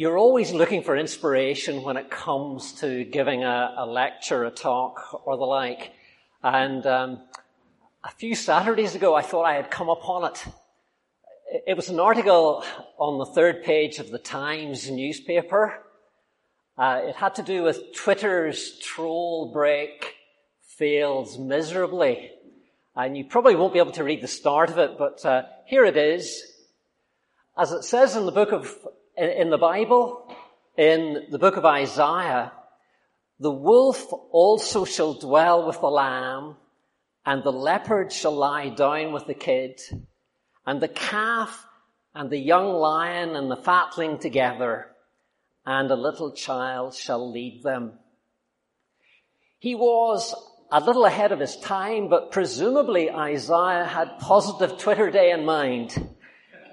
you're always looking for inspiration when it comes to giving a, a lecture, a talk, or the like. And um, a few Saturdays ago, I thought I had come upon it. It was an article on the third page of the Times newspaper. Uh, it had to do with Twitter's troll break fails miserably. And you probably won't be able to read the start of it, but uh, here it is. As it says in the book of in the Bible, in the book of Isaiah, the wolf also shall dwell with the lamb, and the leopard shall lie down with the kid, and the calf and the young lion and the fatling together, and a little child shall lead them. He was a little ahead of his time, but presumably Isaiah had positive Twitter day in mind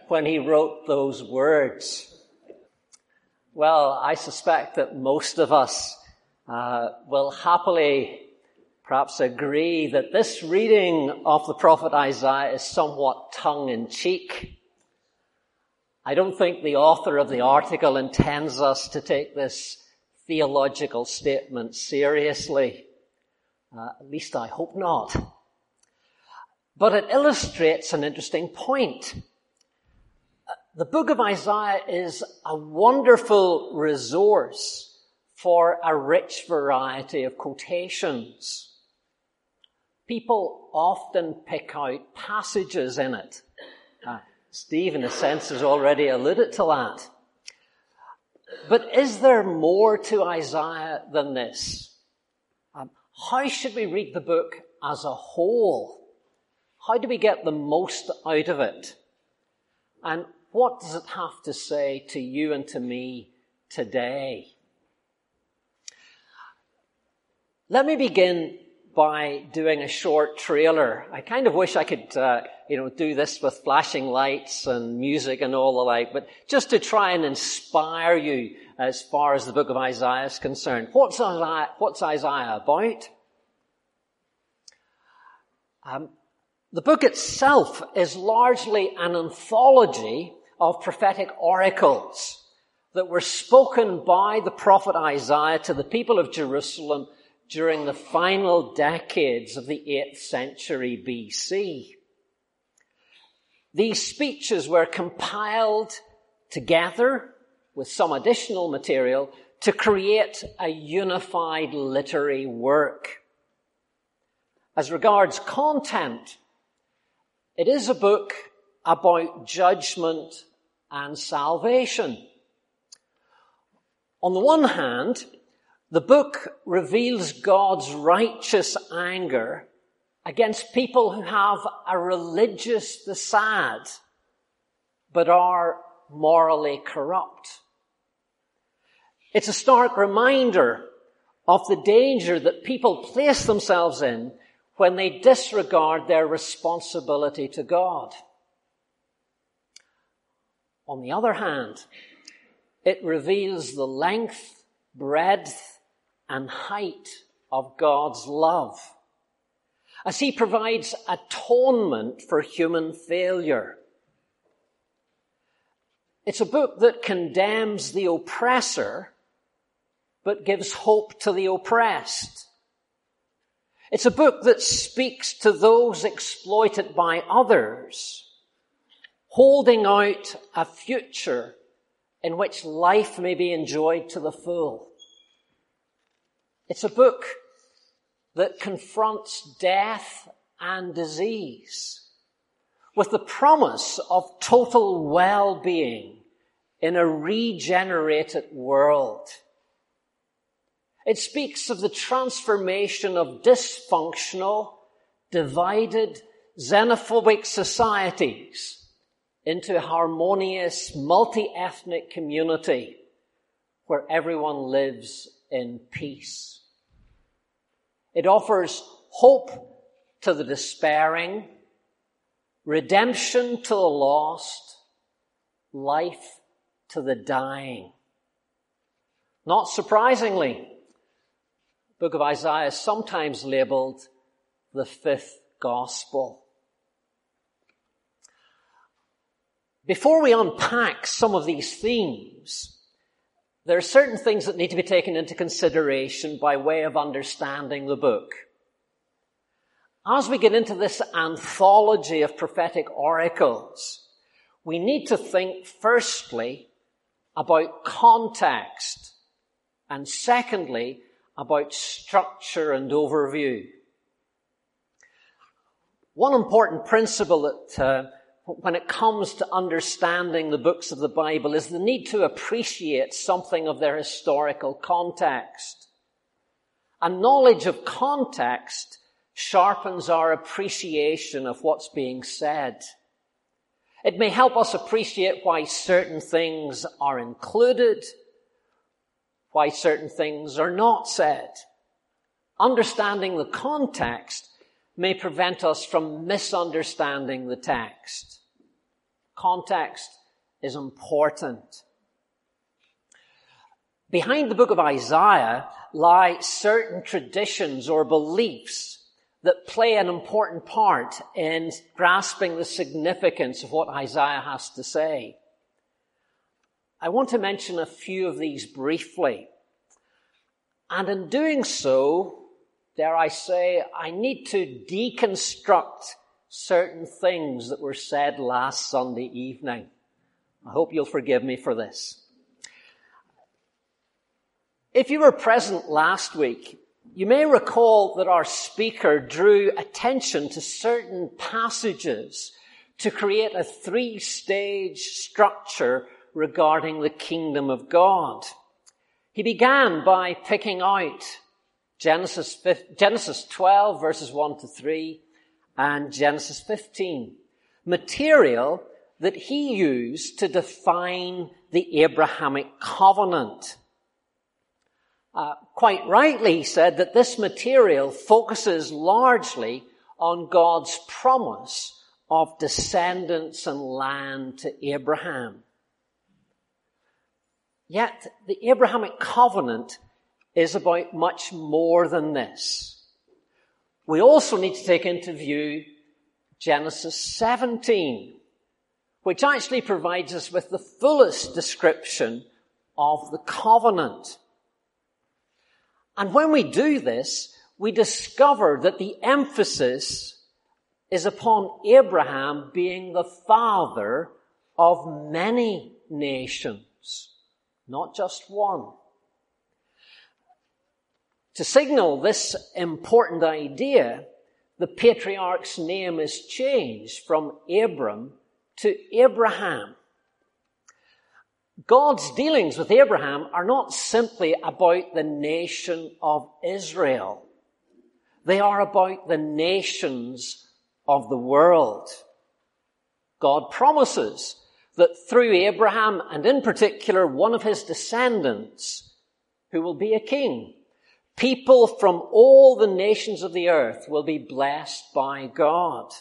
when he wrote those words. Well, I suspect that most of us uh, will happily perhaps agree that this reading of the prophet Isaiah is somewhat tongue in cheek. I don't think the author of the article intends us to take this theological statement seriously. Uh, at least I hope not. But it illustrates an interesting point. The book of Isaiah is a wonderful resource for a rich variety of quotations. People often pick out passages in it. Uh, Steve, in a sense, has already alluded to that. But is there more to Isaiah than this? Um, how should we read the book as a whole? How do we get the most out of it? And what does it have to say to you and to me today? Let me begin by doing a short trailer. I kind of wish I could, uh, you know, do this with flashing lights and music and all the like, but just to try and inspire you as far as the book of Isaiah is concerned. What's Isaiah, what's Isaiah about? Um, the book itself is largely an anthology of prophetic oracles that were spoken by the prophet Isaiah to the people of Jerusalem during the final decades of the 8th century BC. These speeches were compiled together with some additional material to create a unified literary work. As regards content, it is a book about judgment and salvation. On the one hand, the book reveals God's righteous anger against people who have a religious facade but are morally corrupt. It's a stark reminder of the danger that people place themselves in when they disregard their responsibility to God. On the other hand, it reveals the length, breadth, and height of God's love as he provides atonement for human failure. It's a book that condemns the oppressor, but gives hope to the oppressed. It's a book that speaks to those exploited by others, holding out a future in which life may be enjoyed to the full. It's a book that confronts death and disease with the promise of total well-being in a regenerated world. It speaks of the transformation of dysfunctional, divided, xenophobic societies into a harmonious, multi-ethnic community where everyone lives in peace. It offers hope to the despairing, redemption to the lost, life to the dying. Not surprisingly, the book of Isaiah is sometimes labeled the fifth gospel. Before we unpack some of these themes, there are certain things that need to be taken into consideration by way of understanding the book. As we get into this anthology of prophetic oracles, we need to think firstly about context and secondly about structure and overview. One important principle that uh, when it comes to understanding the books of the Bible is the need to appreciate something of their historical context. A knowledge of context sharpens our appreciation of what's being said. It may help us appreciate why certain things are included, why certain things are not said. Understanding the context may prevent us from misunderstanding the text. Context is important. Behind the book of Isaiah lie certain traditions or beliefs that play an important part in grasping the significance of what Isaiah has to say. I want to mention a few of these briefly. And in doing so, dare I say, I need to deconstruct certain things that were said last Sunday evening. I hope you'll forgive me for this. If you were present last week, you may recall that our speaker drew attention to certain passages to create a three-stage structure regarding the kingdom of God. He began by picking out Genesis, Genesis 12 verses 1 to 3 and Genesis 15. Material that he used to define the Abrahamic covenant. Uh, quite rightly, he said that this material focuses largely on God's promise of descendants and land to Abraham. Yet the Abrahamic covenant is about much more than this. We also need to take into view Genesis 17, which actually provides us with the fullest description of the covenant. And when we do this, we discover that the emphasis is upon Abraham being the father of many nations, not just one. To signal this important idea, the patriarch's name is changed from Abram to Abraham. God's dealings with Abraham are not simply about the nation of Israel. They are about the nations of the world. God promises that through Abraham and in particular one of his descendants who will be a king, People from all the nations of the earth will be blessed by God.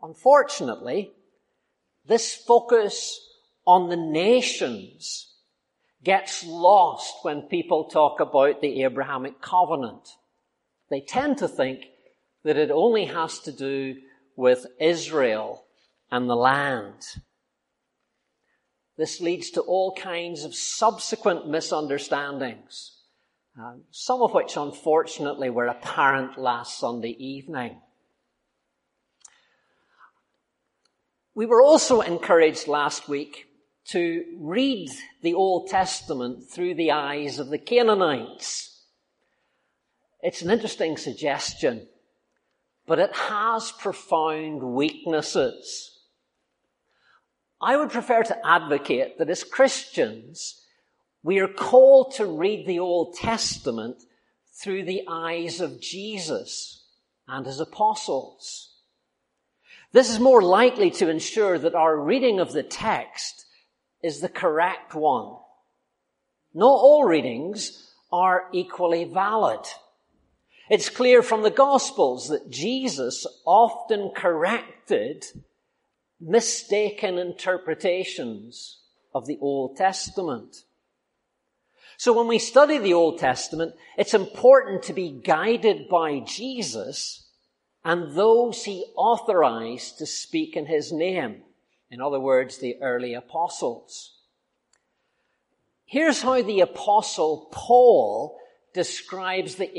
Unfortunately, this focus on the nations gets lost when people talk about the Abrahamic covenant. They tend to think that it only has to do with Israel and the land. This leads to all kinds of subsequent misunderstandings, uh, some of which unfortunately were apparent last Sunday evening. We were also encouraged last week to read the Old Testament through the eyes of the Canaanites. It's an interesting suggestion, but it has profound weaknesses. I would prefer to advocate that as Christians, we are called to read the Old Testament through the eyes of Jesus and his apostles. This is more likely to ensure that our reading of the text is the correct one. Not all readings are equally valid. It's clear from the Gospels that Jesus often corrected mistaken interpretations of the Old Testament. So when we study the Old Testament, it's important to be guided by Jesus and those he authorized to speak in his name. In other words, the early apostles. Here's how the apostle Paul describes the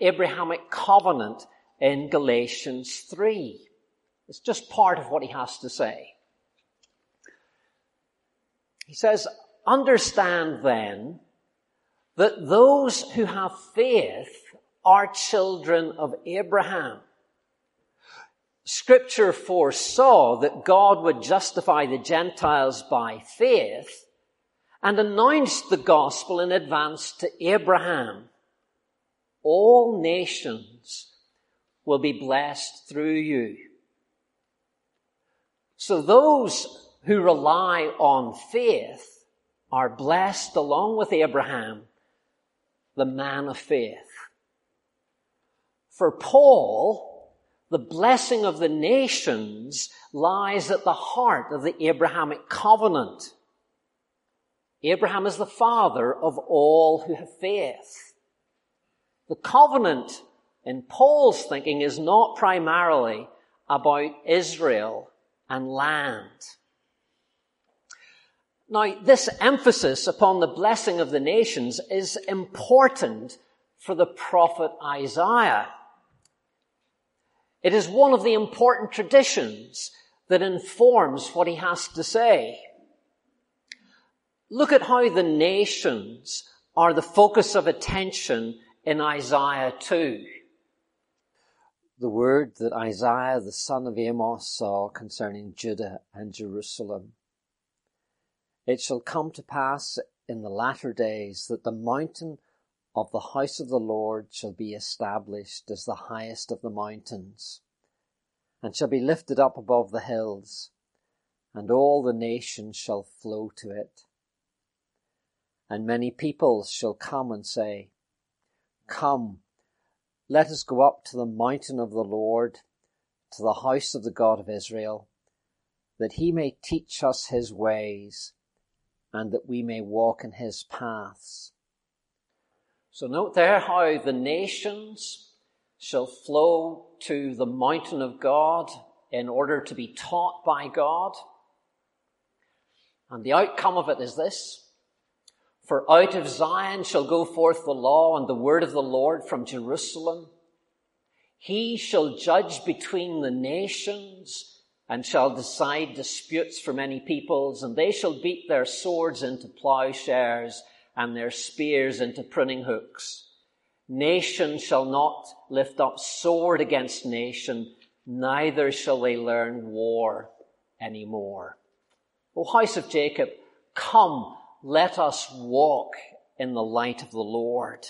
Abrahamic covenant in Galatians 3. It's just part of what he has to say. He says, understand then that those who have faith are children of Abraham. Scripture foresaw that God would justify the Gentiles by faith and announced the gospel in advance to Abraham. All nations will be blessed through you. So those who rely on faith are blessed along with Abraham, the man of faith. For Paul, the blessing of the nations lies at the heart of the Abrahamic covenant. Abraham is the father of all who have faith. The covenant, in Paul's thinking, is not primarily about Israel and land. Now, this emphasis upon the blessing of the nations is important for the prophet Isaiah. It is one of the important traditions that informs what he has to say. Look at how the nations are the focus of attention in Isaiah 2. The word that Isaiah the son of Amos saw concerning Judah and Jerusalem. It shall come to pass in the latter days that the mountain of the house of the Lord shall be established as the highest of the mountains, and shall be lifted up above the hills, and all the nations shall flow to it. And many peoples shall come and say, Come, let us go up to the mountain of the Lord, to the house of the God of Israel, that he may teach us his ways, and that we may walk in his paths. So note there how the nations shall flow to the mountain of God in order to be taught by God. And the outcome of it is this. For out of Zion shall go forth the law and the word of the Lord from Jerusalem. He shall judge between the nations and shall decide disputes for many peoples, and they shall beat their swords into plowshares and their spears into pruning hooks. Nation shall not lift up sword against nation, neither shall they learn war anymore. O house of Jacob, come, let us walk in the light of the Lord.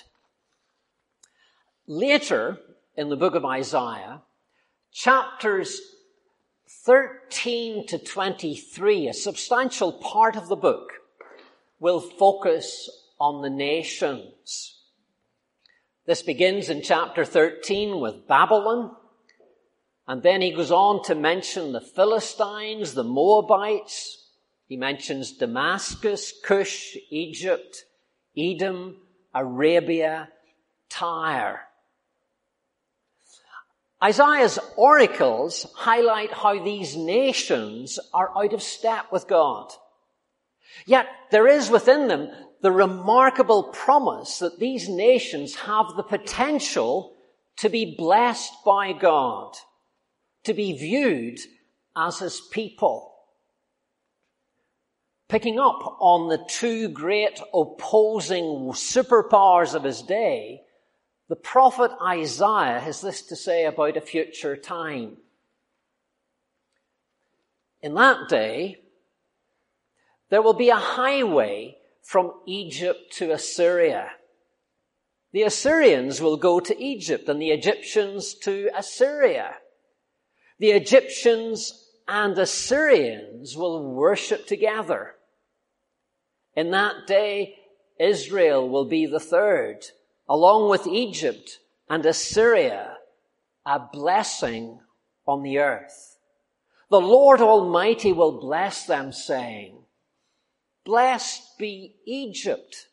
Later in the book of Isaiah, chapters 13 to 23, a substantial part of the book, will focus on the nations. This begins in chapter 13 with Babylon. And then he goes on to mention the Philistines, the Moabites. He mentions Damascus, Cush, Egypt, Edom, Arabia, Tyre. Isaiah's oracles highlight how these nations are out of step with God. Yet there is within them the remarkable promise that these nations have the potential to be blessed by God, to be viewed as his people. Picking up on the two great opposing superpowers of his day, the prophet Isaiah has this to say about a future time. In that day, there will be a highway from Egypt to Assyria. The Assyrians will go to Egypt and the Egyptians to Assyria. The Egyptians and Assyrians will worship together. In that day, Israel will be the third, along with Egypt and Assyria, a blessing on the earth. The Lord Almighty will bless them saying, Blessed be Egypt,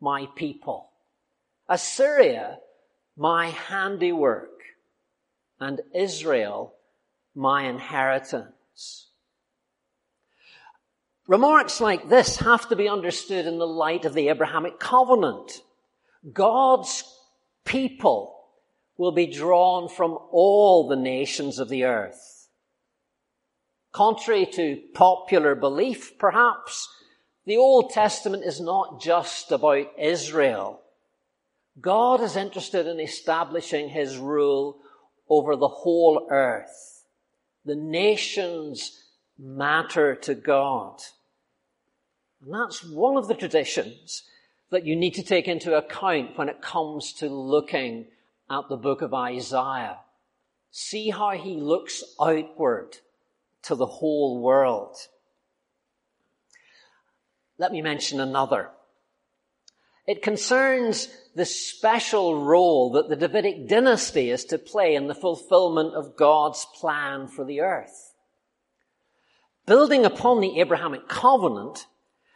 my people, Assyria, my handiwork, and Israel, my inheritance. Remarks like this have to be understood in the light of the Abrahamic covenant. God's people will be drawn from all the nations of the earth. Contrary to popular belief, perhaps, the Old Testament is not just about Israel. God is interested in establishing his rule over the whole earth. The nations matter to God. And that's one of the traditions that you need to take into account when it comes to looking at the book of Isaiah. See how he looks outward to the whole world. Let me mention another. It concerns the special role that the Davidic dynasty is to play in the fulfillment of God's plan for the earth. Building upon the Abrahamic covenant,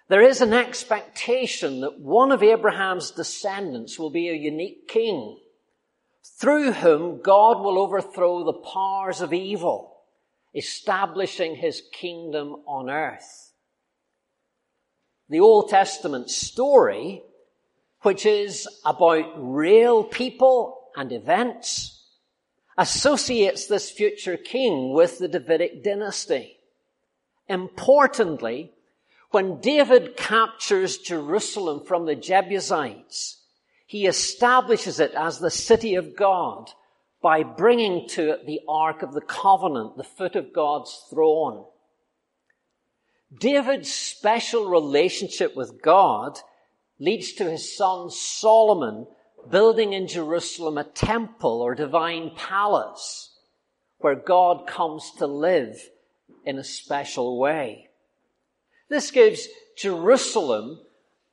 there is an expectation that one of Abraham's descendants will be a unique king, through whom God will overthrow the powers of evil, establishing his kingdom on earth. The Old Testament story, which is about real people and events, associates this future king with the Davidic dynasty. Importantly, when David captures Jerusalem from the Jebusites, he establishes it as the city of God by bringing to it the Ark of the Covenant, the foot of God's throne. David's special relationship with God leads to his son Solomon building in Jerusalem a temple or divine palace where God comes to live in a special way. This gives Jerusalem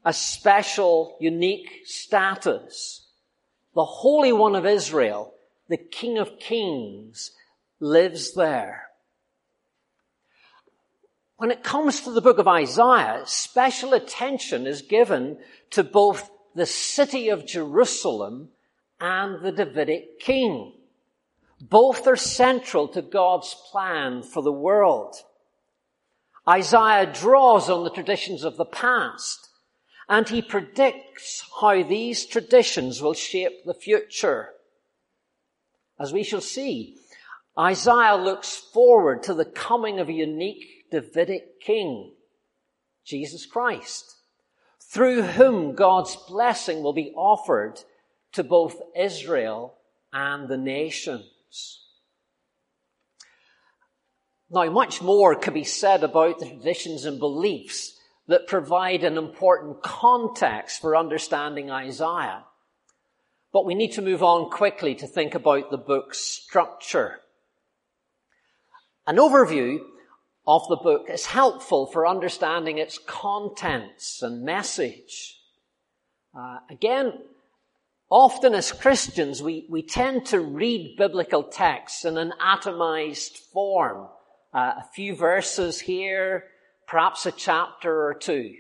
a special, unique status. The Holy One of Israel, the King of Kings, lives there. When it comes to the book of Isaiah, special attention is given to both the city of Jerusalem and the Davidic king. Both are central to God's plan for the world. Isaiah draws on the traditions of the past and he predicts how these traditions will shape the future. As we shall see, Isaiah looks forward to the coming of a unique Davidic king, Jesus Christ, through whom God's blessing will be offered to both Israel and the nations. Now, much more could be said about the traditions and beliefs that provide an important context for understanding Isaiah. But we need to move on quickly to think about the book's structure. An overview of the book is helpful for understanding its contents and message. Uh, again, often as Christians, we, we tend to read biblical texts in an atomized form uh, a few verses here, perhaps a chapter or two.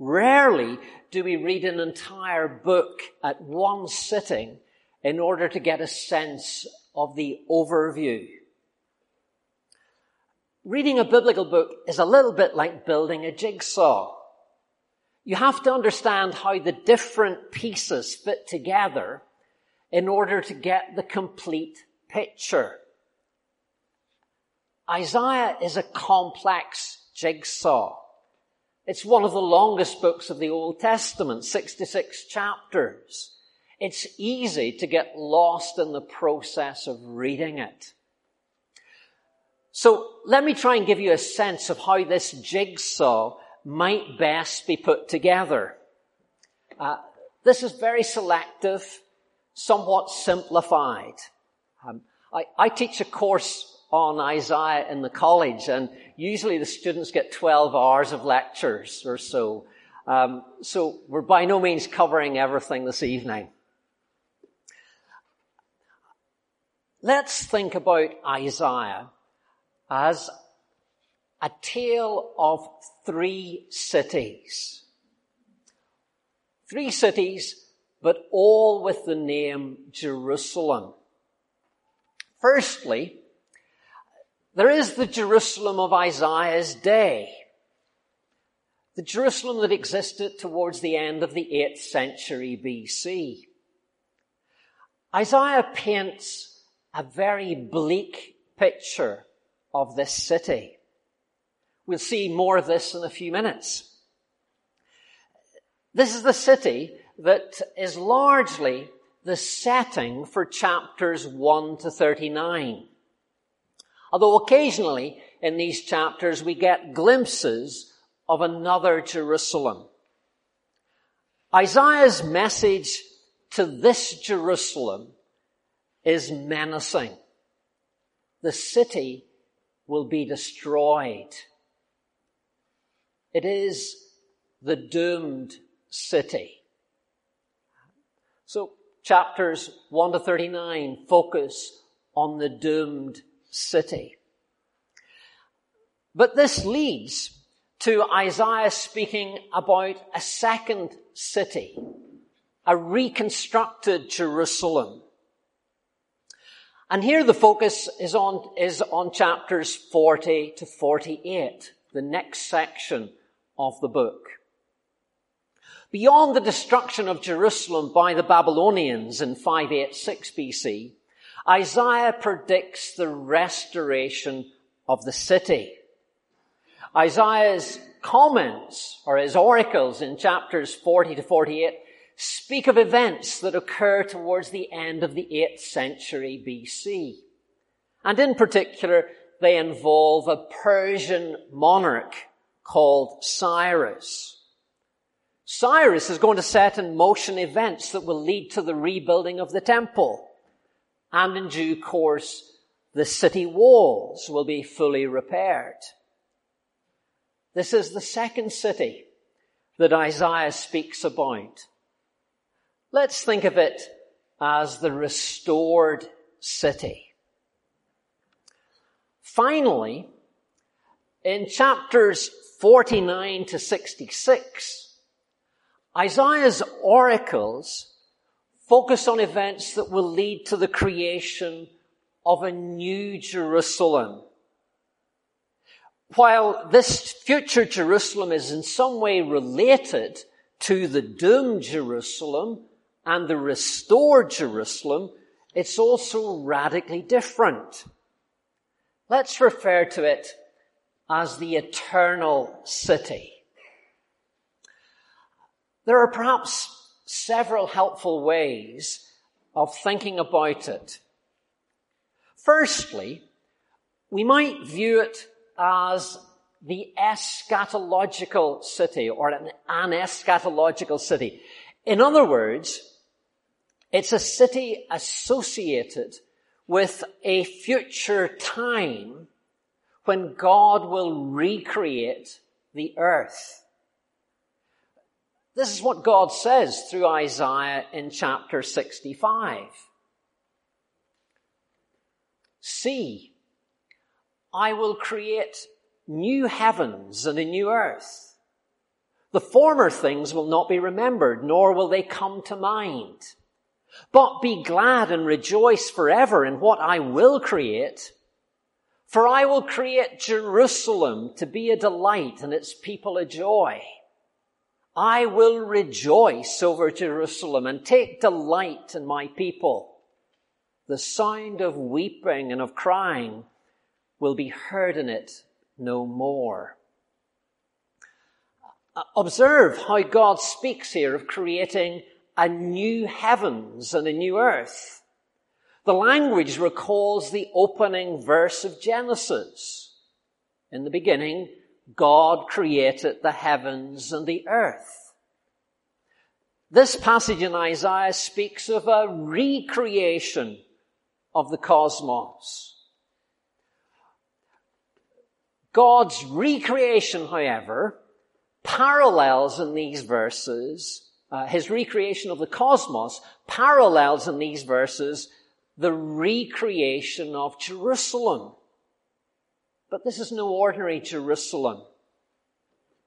Rarely do we read an entire book at one sitting in order to get a sense of the overview. Reading a biblical book is a little bit like building a jigsaw. You have to understand how the different pieces fit together in order to get the complete picture. Isaiah is a complex jigsaw. It's one of the longest books of the Old Testament, 66 chapters. It's easy to get lost in the process of reading it. So let me try and give you a sense of how this jigsaw might best be put together. Uh, this is very selective, somewhat simplified. Um, I, I teach a course on Isaiah in the college, and usually the students get 12 hours of lectures or so. Um, so we're by no means covering everything this evening. Let's think about Isaiah as a tale of three cities. Three cities, but all with the name Jerusalem. Firstly, there is the Jerusalem of Isaiah's day. the Jerusalem that existed towards the end of the 8th century BC. Isaiah paints a very bleak picture of this city. We'll see more of this in a few minutes. This is the city that is largely the setting for chapters 1 to 39. Although occasionally in these chapters we get glimpses of another Jerusalem. Isaiah's message to this Jerusalem is menacing. The city will be destroyed. It is the doomed city. So chapters 1 to 39 focus on the doomed city. But this leads to Isaiah speaking about a second city, a reconstructed Jerusalem. And here the focus is on, is on chapters 40 to 48, the next section of the book. Beyond the destruction of Jerusalem by the Babylonians in 586 BC, Isaiah predicts the restoration of the city. Isaiah's comments, or his oracles in chapters 40 to 48, speak of events that occur towards the end of the 8th century BC. And in particular, they involve a Persian monarch called Cyrus. Cyrus is going to set in motion events that will lead to the rebuilding of the temple. And in due course, the city walls will be fully repaired. This is the second city that Isaiah speaks about. Let's think of it as the restored city. Finally, in chapters 49 to 66, Isaiah's oracles focus on events that will lead to the creation of a new Jerusalem. While this future Jerusalem is in some way related to the doomed Jerusalem and the restored Jerusalem, it's also radically different. Let's refer to it as the eternal city. There are perhaps several helpful ways of thinking about it. Firstly, we might view it as the eschatological city or an, an eschatological city. In other words, it's a city associated with a future time when God will recreate the earth. This is what God says through Isaiah in chapter 65. See, I will create new heavens and a new earth. The former things will not be remembered, nor will they come to mind. But be glad and rejoice forever in what I will create. For I will create Jerusalem to be a delight and its people a joy. I will rejoice over Jerusalem and take delight in my people. The sound of weeping and of crying will be heard in it no more. Observe how God speaks here of creating a new heavens and a new earth. The language recalls the opening verse of Genesis. In the beginning, God created the heavens and the earth. This passage in Isaiah speaks of a recreation of the cosmos. God's recreation, however, parallels in these verses, uh, his recreation of the cosmos parallels in these verses the recreation of Jerusalem. But this is no ordinary Jerusalem.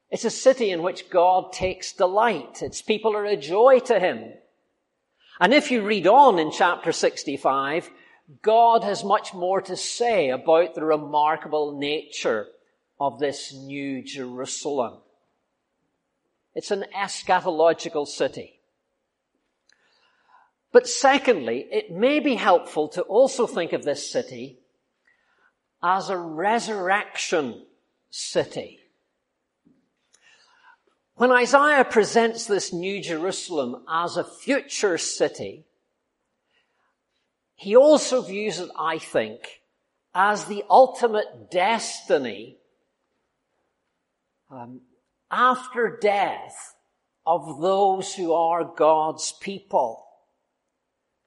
It's a city in which God takes delight. Its people are a joy to him. And if you read on in chapter 65, God has much more to say about the remarkable nature of this new Jerusalem. It's an eschatological city. But secondly, it may be helpful to also think of this city as a resurrection city. When Isaiah presents this New Jerusalem as a future city, he also views it, I think, as the ultimate destiny um, after death of those who are God's people.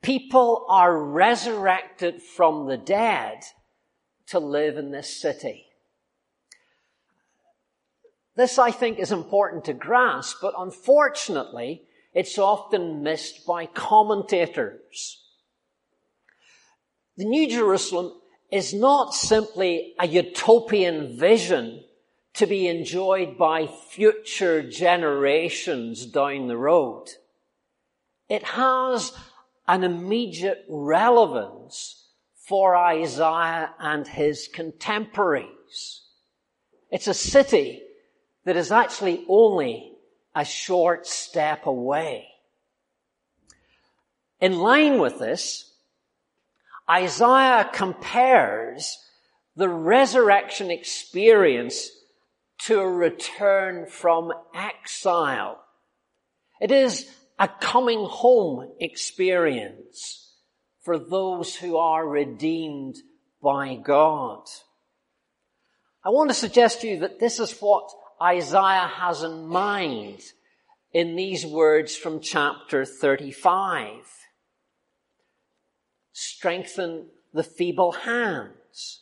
People are resurrected from the dead to live in this city. This, I think, is important to grasp, but unfortunately, it's often missed by commentators. The New Jerusalem is not simply a utopian vision to be enjoyed by future generations down the road. It has an immediate relevance for Isaiah and his contemporaries. It's a city that is actually only a short step away. In line with this, Isaiah compares the resurrection experience to a return from exile. It is a coming home experience for those who are redeemed by God. I want to suggest to you that this is what Isaiah has in mind in these words from chapter 35. Strengthen the feeble hands.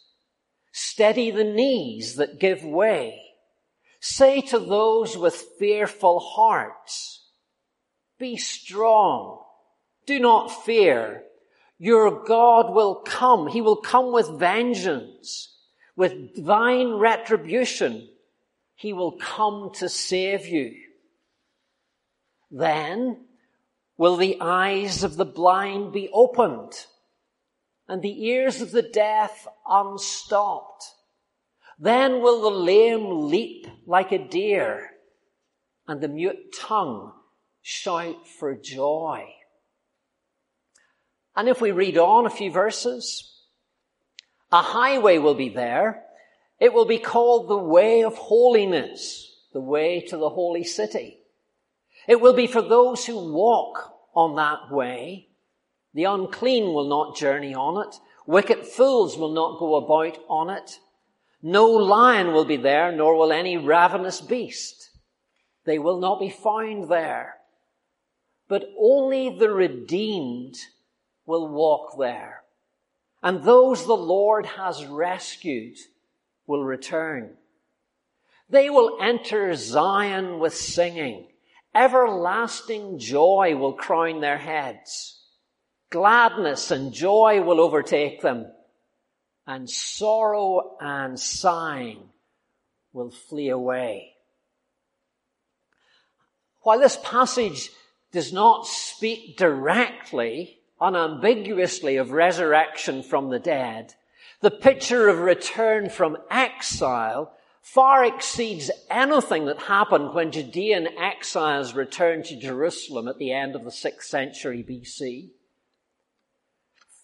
Steady the knees that give way. Say to those with fearful hearts, be strong. Do not fear. Your God will come. He will come with vengeance, with divine retribution. He will come to save you. Then will the eyes of the blind be opened and the ears of the deaf unstopped. Then will the lame leap like a deer and the mute tongue shout for joy. And if we read on a few verses, a highway will be there it will be called the way of holiness, the way to the holy city. It will be for those who walk on that way. The unclean will not journey on it. Wicked fools will not go about on it. No lion will be there, nor will any ravenous beast. They will not be found there. But only the redeemed will walk there. And those the Lord has rescued will return. They will enter Zion with singing. Everlasting joy will crown their heads. Gladness and joy will overtake them. And sorrow and sighing will flee away. While this passage does not speak directly, unambiguously of resurrection from the dead, the picture of return from exile far exceeds anything that happened when Judean exiles returned to Jerusalem at the end of the 6th century BC.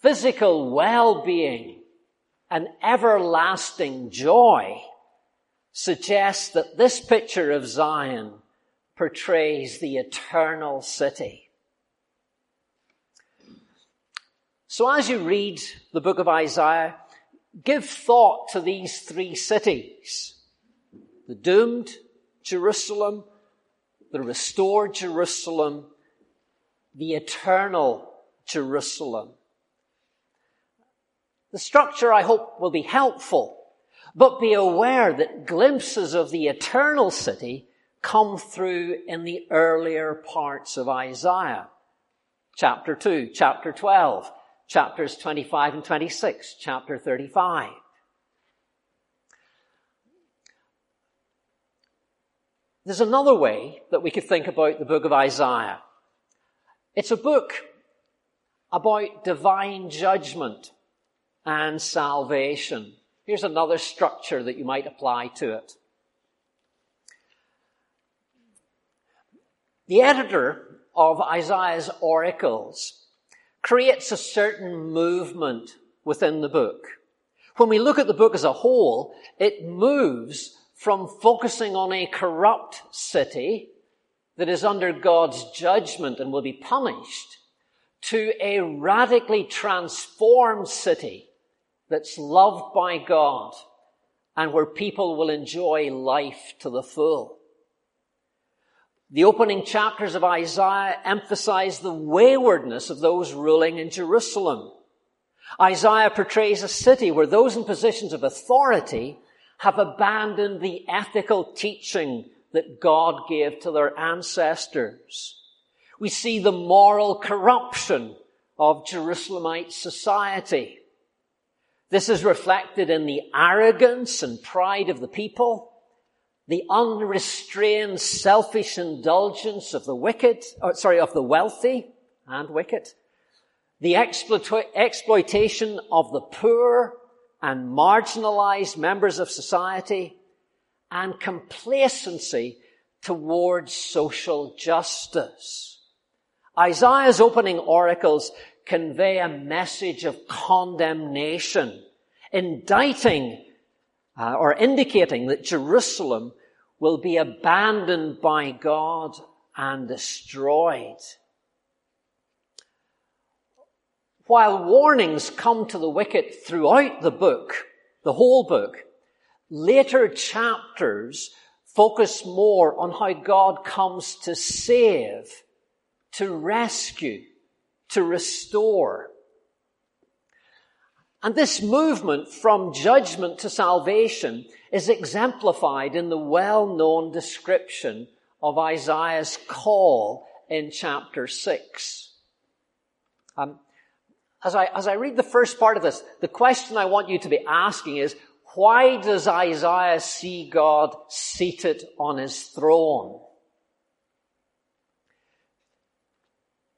Physical well-being and everlasting joy suggests that this picture of Zion portrays the eternal city. So as you read the book of Isaiah, give thought to these three cities. The doomed Jerusalem, the restored Jerusalem, the eternal Jerusalem. The structure, I hope, will be helpful, but be aware that glimpses of the eternal city come through in the earlier parts of Isaiah. Chapter 2, chapter 12, chapters 25 and 26, chapter 35. There's another way that we could think about the book of Isaiah. It's a book about divine judgment and salvation. Here's another structure that you might apply to it. The editor of Isaiah's oracles creates a certain movement within the book. When we look at the book as a whole, it moves from focusing on a corrupt city that is under God's judgment and will be punished to a radically transformed city that's loved by God and where people will enjoy life to the full. The opening chapters of Isaiah emphasize the waywardness of those ruling in Jerusalem. Isaiah portrays a city where those in positions of authority have abandoned the ethical teaching that God gave to their ancestors. We see the moral corruption of Jerusalemite society. This is reflected in the arrogance and pride of the people, the unrestrained selfish indulgence of the wicked, or, sorry, of the wealthy and wicked, the exploit- exploitation of the poor and marginalized members of society, and complacency towards social justice. Isaiah's opening oracles convey a message of condemnation, indicting uh, or indicating that Jerusalem will be abandoned by God and destroyed. While warnings come to the wicked throughout the book, the whole book, later chapters focus more on how God comes to save to rescue, to restore. And this movement from judgment to salvation is exemplified in the well-known description of Isaiah's call in chapter 6. Um, as, I, as I read the first part of this, the question I want you to be asking is, why does Isaiah see God seated on his throne?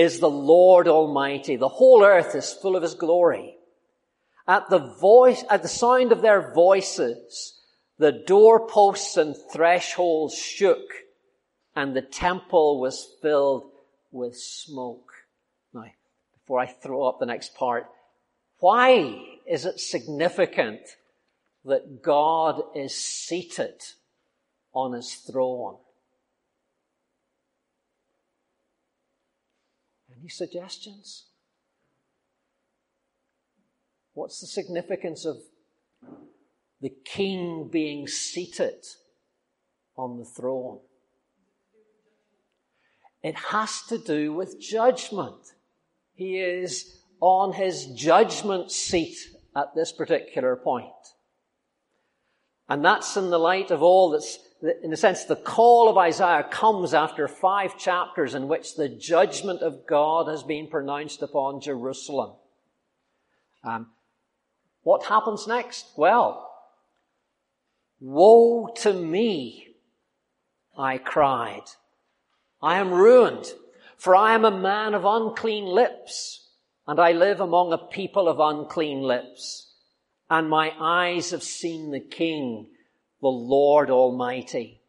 is the Lord Almighty. The whole earth is full of His glory. At the voice, at the sound of their voices, the doorposts and thresholds shook and the temple was filled with smoke. Now, before I throw up the next part, why is it significant that God is seated on his throne? Any suggestions? What's the significance of the king being seated on the throne? It has to do with judgment. He is on his judgment seat at this particular point. And that's in the light of all that's in a sense, the call of Isaiah comes after five chapters in which the judgment of God has been pronounced upon Jerusalem. Um, what happens next? Well, woe to me, I cried. I am ruined, for I am a man of unclean lips, and I live among a people of unclean lips, and my eyes have seen the King, the Lord Almighty.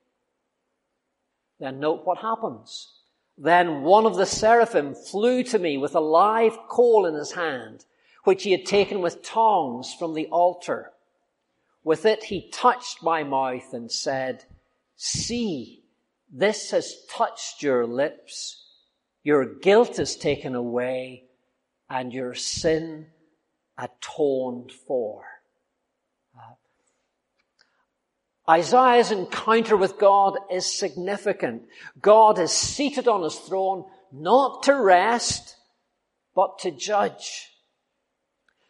Then note what happens. Then one of the seraphim flew to me with a live coal in his hand, which he had taken with tongs from the altar. With it he touched my mouth and said, See, this has touched your lips. Your guilt is taken away and your sin atoned for. Isaiah's encounter with God is significant. God is seated on his throne not to rest, but to judge.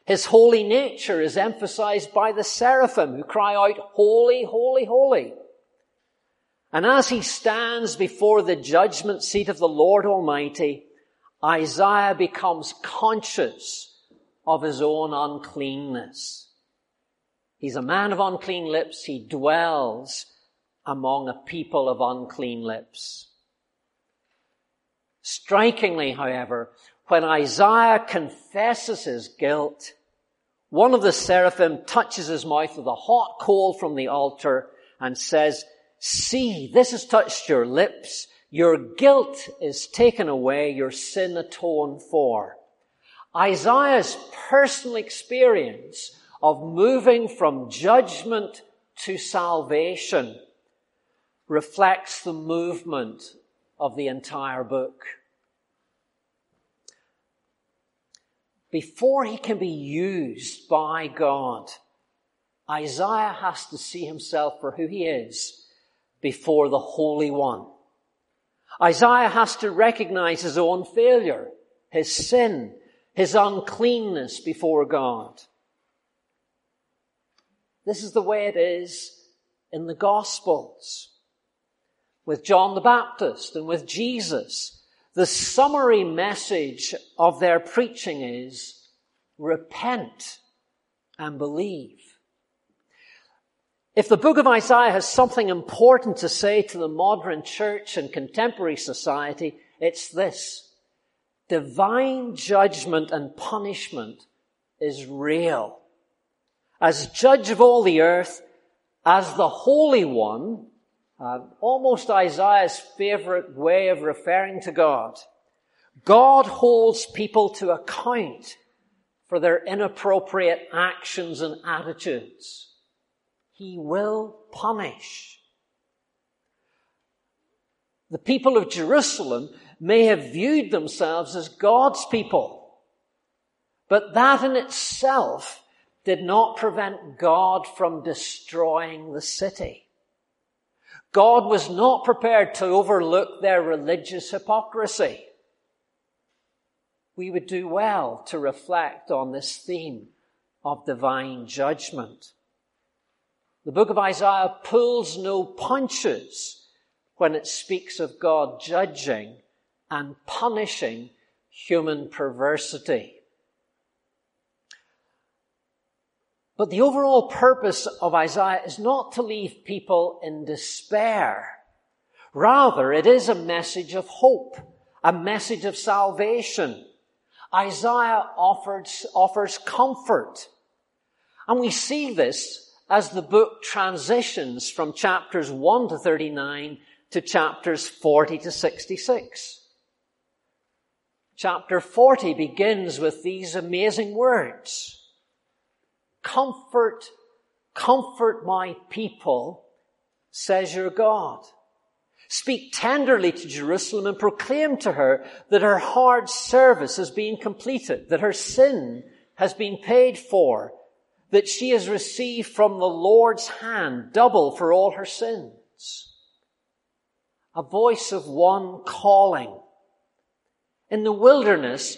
His holy nature is emphasized by the seraphim who cry out, Holy, holy, holy. And as he stands before the judgment seat of the Lord Almighty, Isaiah becomes conscious of his own uncleanness. He's a man of unclean lips. He dwells among a people of unclean lips. Strikingly, however, when Isaiah confesses his guilt, one of the seraphim touches his mouth with a hot coal from the altar and says, see, this has touched your lips. Your guilt is taken away, your sin atoned for. Isaiah's personal experience of moving from judgment to salvation reflects the movement of the entire book. Before he can be used by God, Isaiah has to see himself for who he is before the Holy One. Isaiah has to recognize his own failure, his sin, his uncleanness before God. This is the way it is in the Gospels. With John the Baptist and with Jesus, the summary message of their preaching is repent and believe. If the book of Isaiah has something important to say to the modern church and contemporary society, it's this. Divine judgment and punishment is real. As judge of all the earth, as the Holy One, uh, almost Isaiah's favorite way of referring to God. God holds people to account for their inappropriate actions and attitudes. He will punish. The people of Jerusalem may have viewed themselves as God's people, but that in itself did not prevent God from destroying the city. God was not prepared to overlook their religious hypocrisy. We would do well to reflect on this theme of divine judgment. The book of Isaiah pulls no punches when it speaks of God judging and punishing human perversity. But the overall purpose of Isaiah is not to leave people in despair. Rather, it is a message of hope, a message of salvation. Isaiah offers, offers comfort. And we see this as the book transitions from chapters 1 to 39 to chapters 40 to 66. Chapter 40 begins with these amazing words. Comfort, comfort my people, says your God. Speak tenderly to Jerusalem and proclaim to her that her hard service has been completed, that her sin has been paid for, that she has received from the Lord's hand double for all her sins. A voice of one calling. In the wilderness,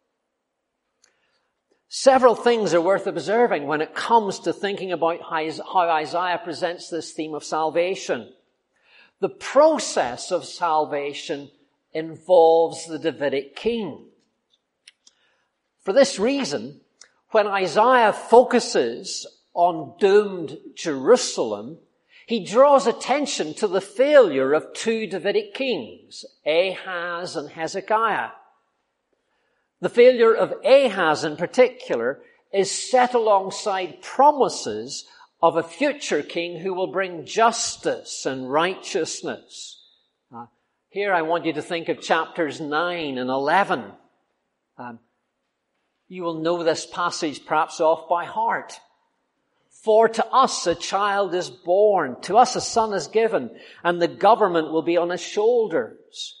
Several things are worth observing when it comes to thinking about how Isaiah presents this theme of salvation. The process of salvation involves the Davidic king. For this reason, when Isaiah focuses on doomed Jerusalem, he draws attention to the failure of two Davidic kings, Ahaz and Hezekiah. The failure of Ahaz in particular is set alongside promises of a future king who will bring justice and righteousness. Uh, here I want you to think of chapters 9 and 11. Um, you will know this passage perhaps off by heart. For to us a child is born, to us a son is given, and the government will be on his shoulders.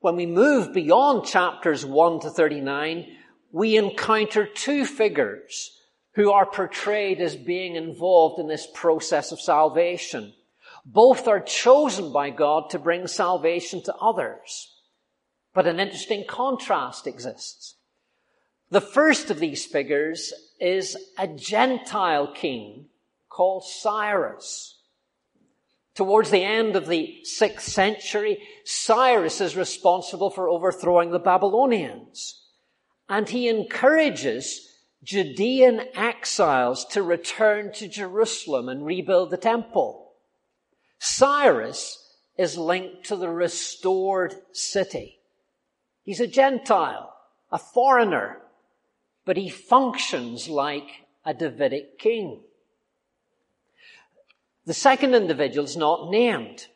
When we move beyond chapters 1 to 39, we encounter two figures who are portrayed as being involved in this process of salvation. Both are chosen by God to bring salvation to others. But an interesting contrast exists. The first of these figures is a Gentile king called Cyrus. Towards the end of the sixth century, Cyrus is responsible for overthrowing the Babylonians. And he encourages Judean exiles to return to Jerusalem and rebuild the temple. Cyrus is linked to the restored city. He's a Gentile, a foreigner, but he functions like a Davidic king. The second individual is not named,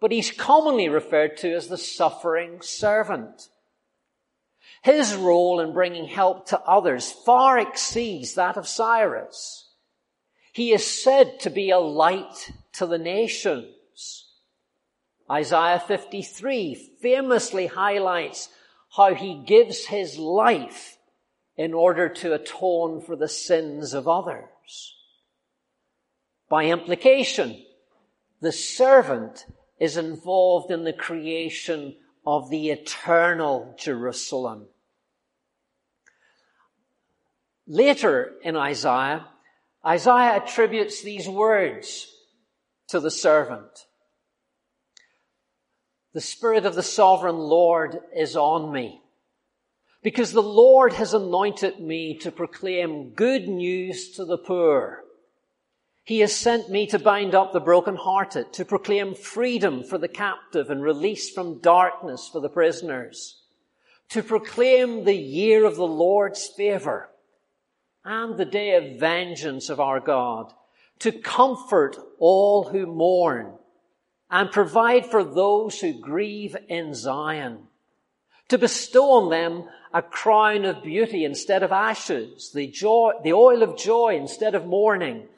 but he's commonly referred to as the suffering servant. His role in bringing help to others far exceeds that of Cyrus. He is said to be a light to the nations. Isaiah 53 famously highlights how he gives his life in order to atone for the sins of others. By implication, the servant is involved in the creation of the eternal Jerusalem. Later in Isaiah, Isaiah attributes these words to the servant. The Spirit of the Sovereign Lord is on me because the Lord has anointed me to proclaim good news to the poor. He has sent me to bind up the brokenhearted, to proclaim freedom for the captive and release from darkness for the prisoners, to proclaim the year of the Lord's favor and the day of vengeance of our God, to comfort all who mourn and provide for those who grieve in Zion, to bestow on them a crown of beauty instead of ashes, the joy, the oil of joy instead of mourning,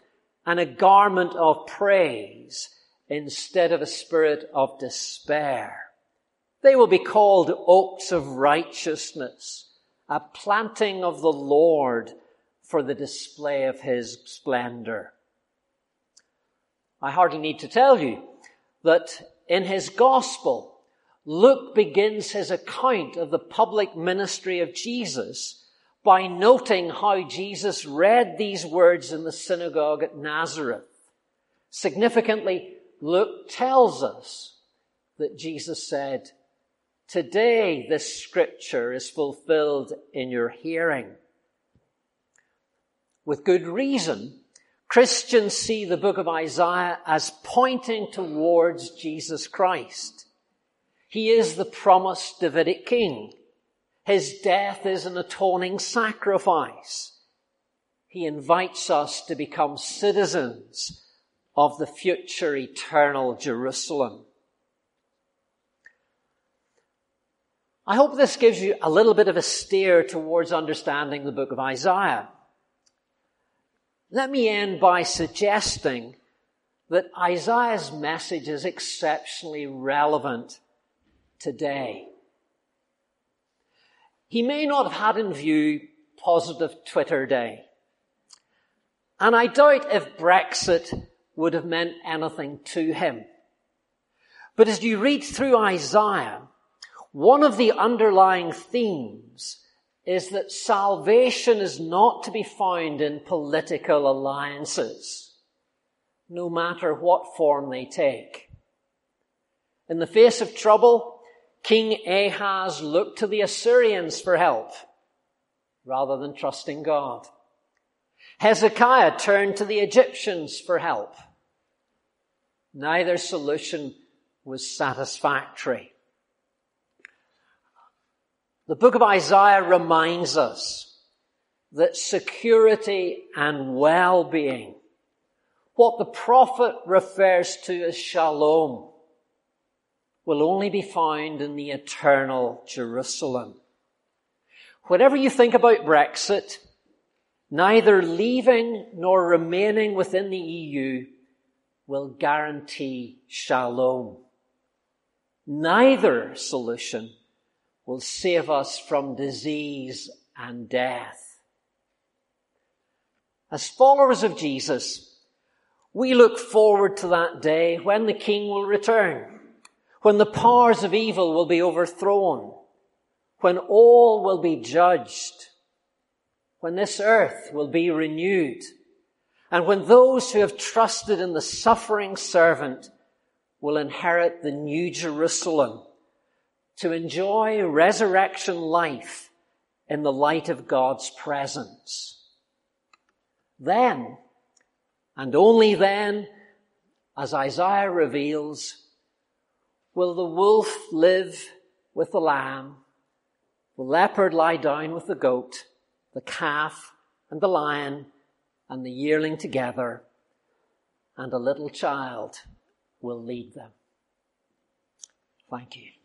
and a garment of praise instead of a spirit of despair. They will be called oaks of righteousness, a planting of the Lord for the display of his splendor. I hardly need to tell you that in his gospel, Luke begins his account of the public ministry of Jesus by noting how Jesus read these words in the synagogue at Nazareth. Significantly, Luke tells us that Jesus said, Today this scripture is fulfilled in your hearing. With good reason, Christians see the book of Isaiah as pointing towards Jesus Christ. He is the promised Davidic king his death is an atoning sacrifice. He invites us to become citizens of the future eternal Jerusalem. I hope this gives you a little bit of a steer towards understanding the book of Isaiah. Let me end by suggesting that Isaiah's message is exceptionally relevant today. He may not have had in view positive Twitter day. And I doubt if Brexit would have meant anything to him. But as you read through Isaiah, one of the underlying themes is that salvation is not to be found in political alliances, no matter what form they take. In the face of trouble, King Ahaz looked to the Assyrians for help rather than trusting God. Hezekiah turned to the Egyptians for help. Neither solution was satisfactory. The book of Isaiah reminds us that security and well-being, what the prophet refers to as shalom, will only be found in the eternal Jerusalem. Whatever you think about Brexit, neither leaving nor remaining within the EU will guarantee shalom. Neither solution will save us from disease and death. As followers of Jesus, we look forward to that day when the King will return, when the powers of evil will be overthrown, when all will be judged, when this earth will be renewed, and when those who have trusted in the suffering servant will inherit the new Jerusalem to enjoy resurrection life in the light of God's presence. Then, and only then, as Isaiah reveals, will the wolf live with the lamb the leopard lie down with the goat, the calf and the lion and the yearling together, and a little child will lead them. Thank you.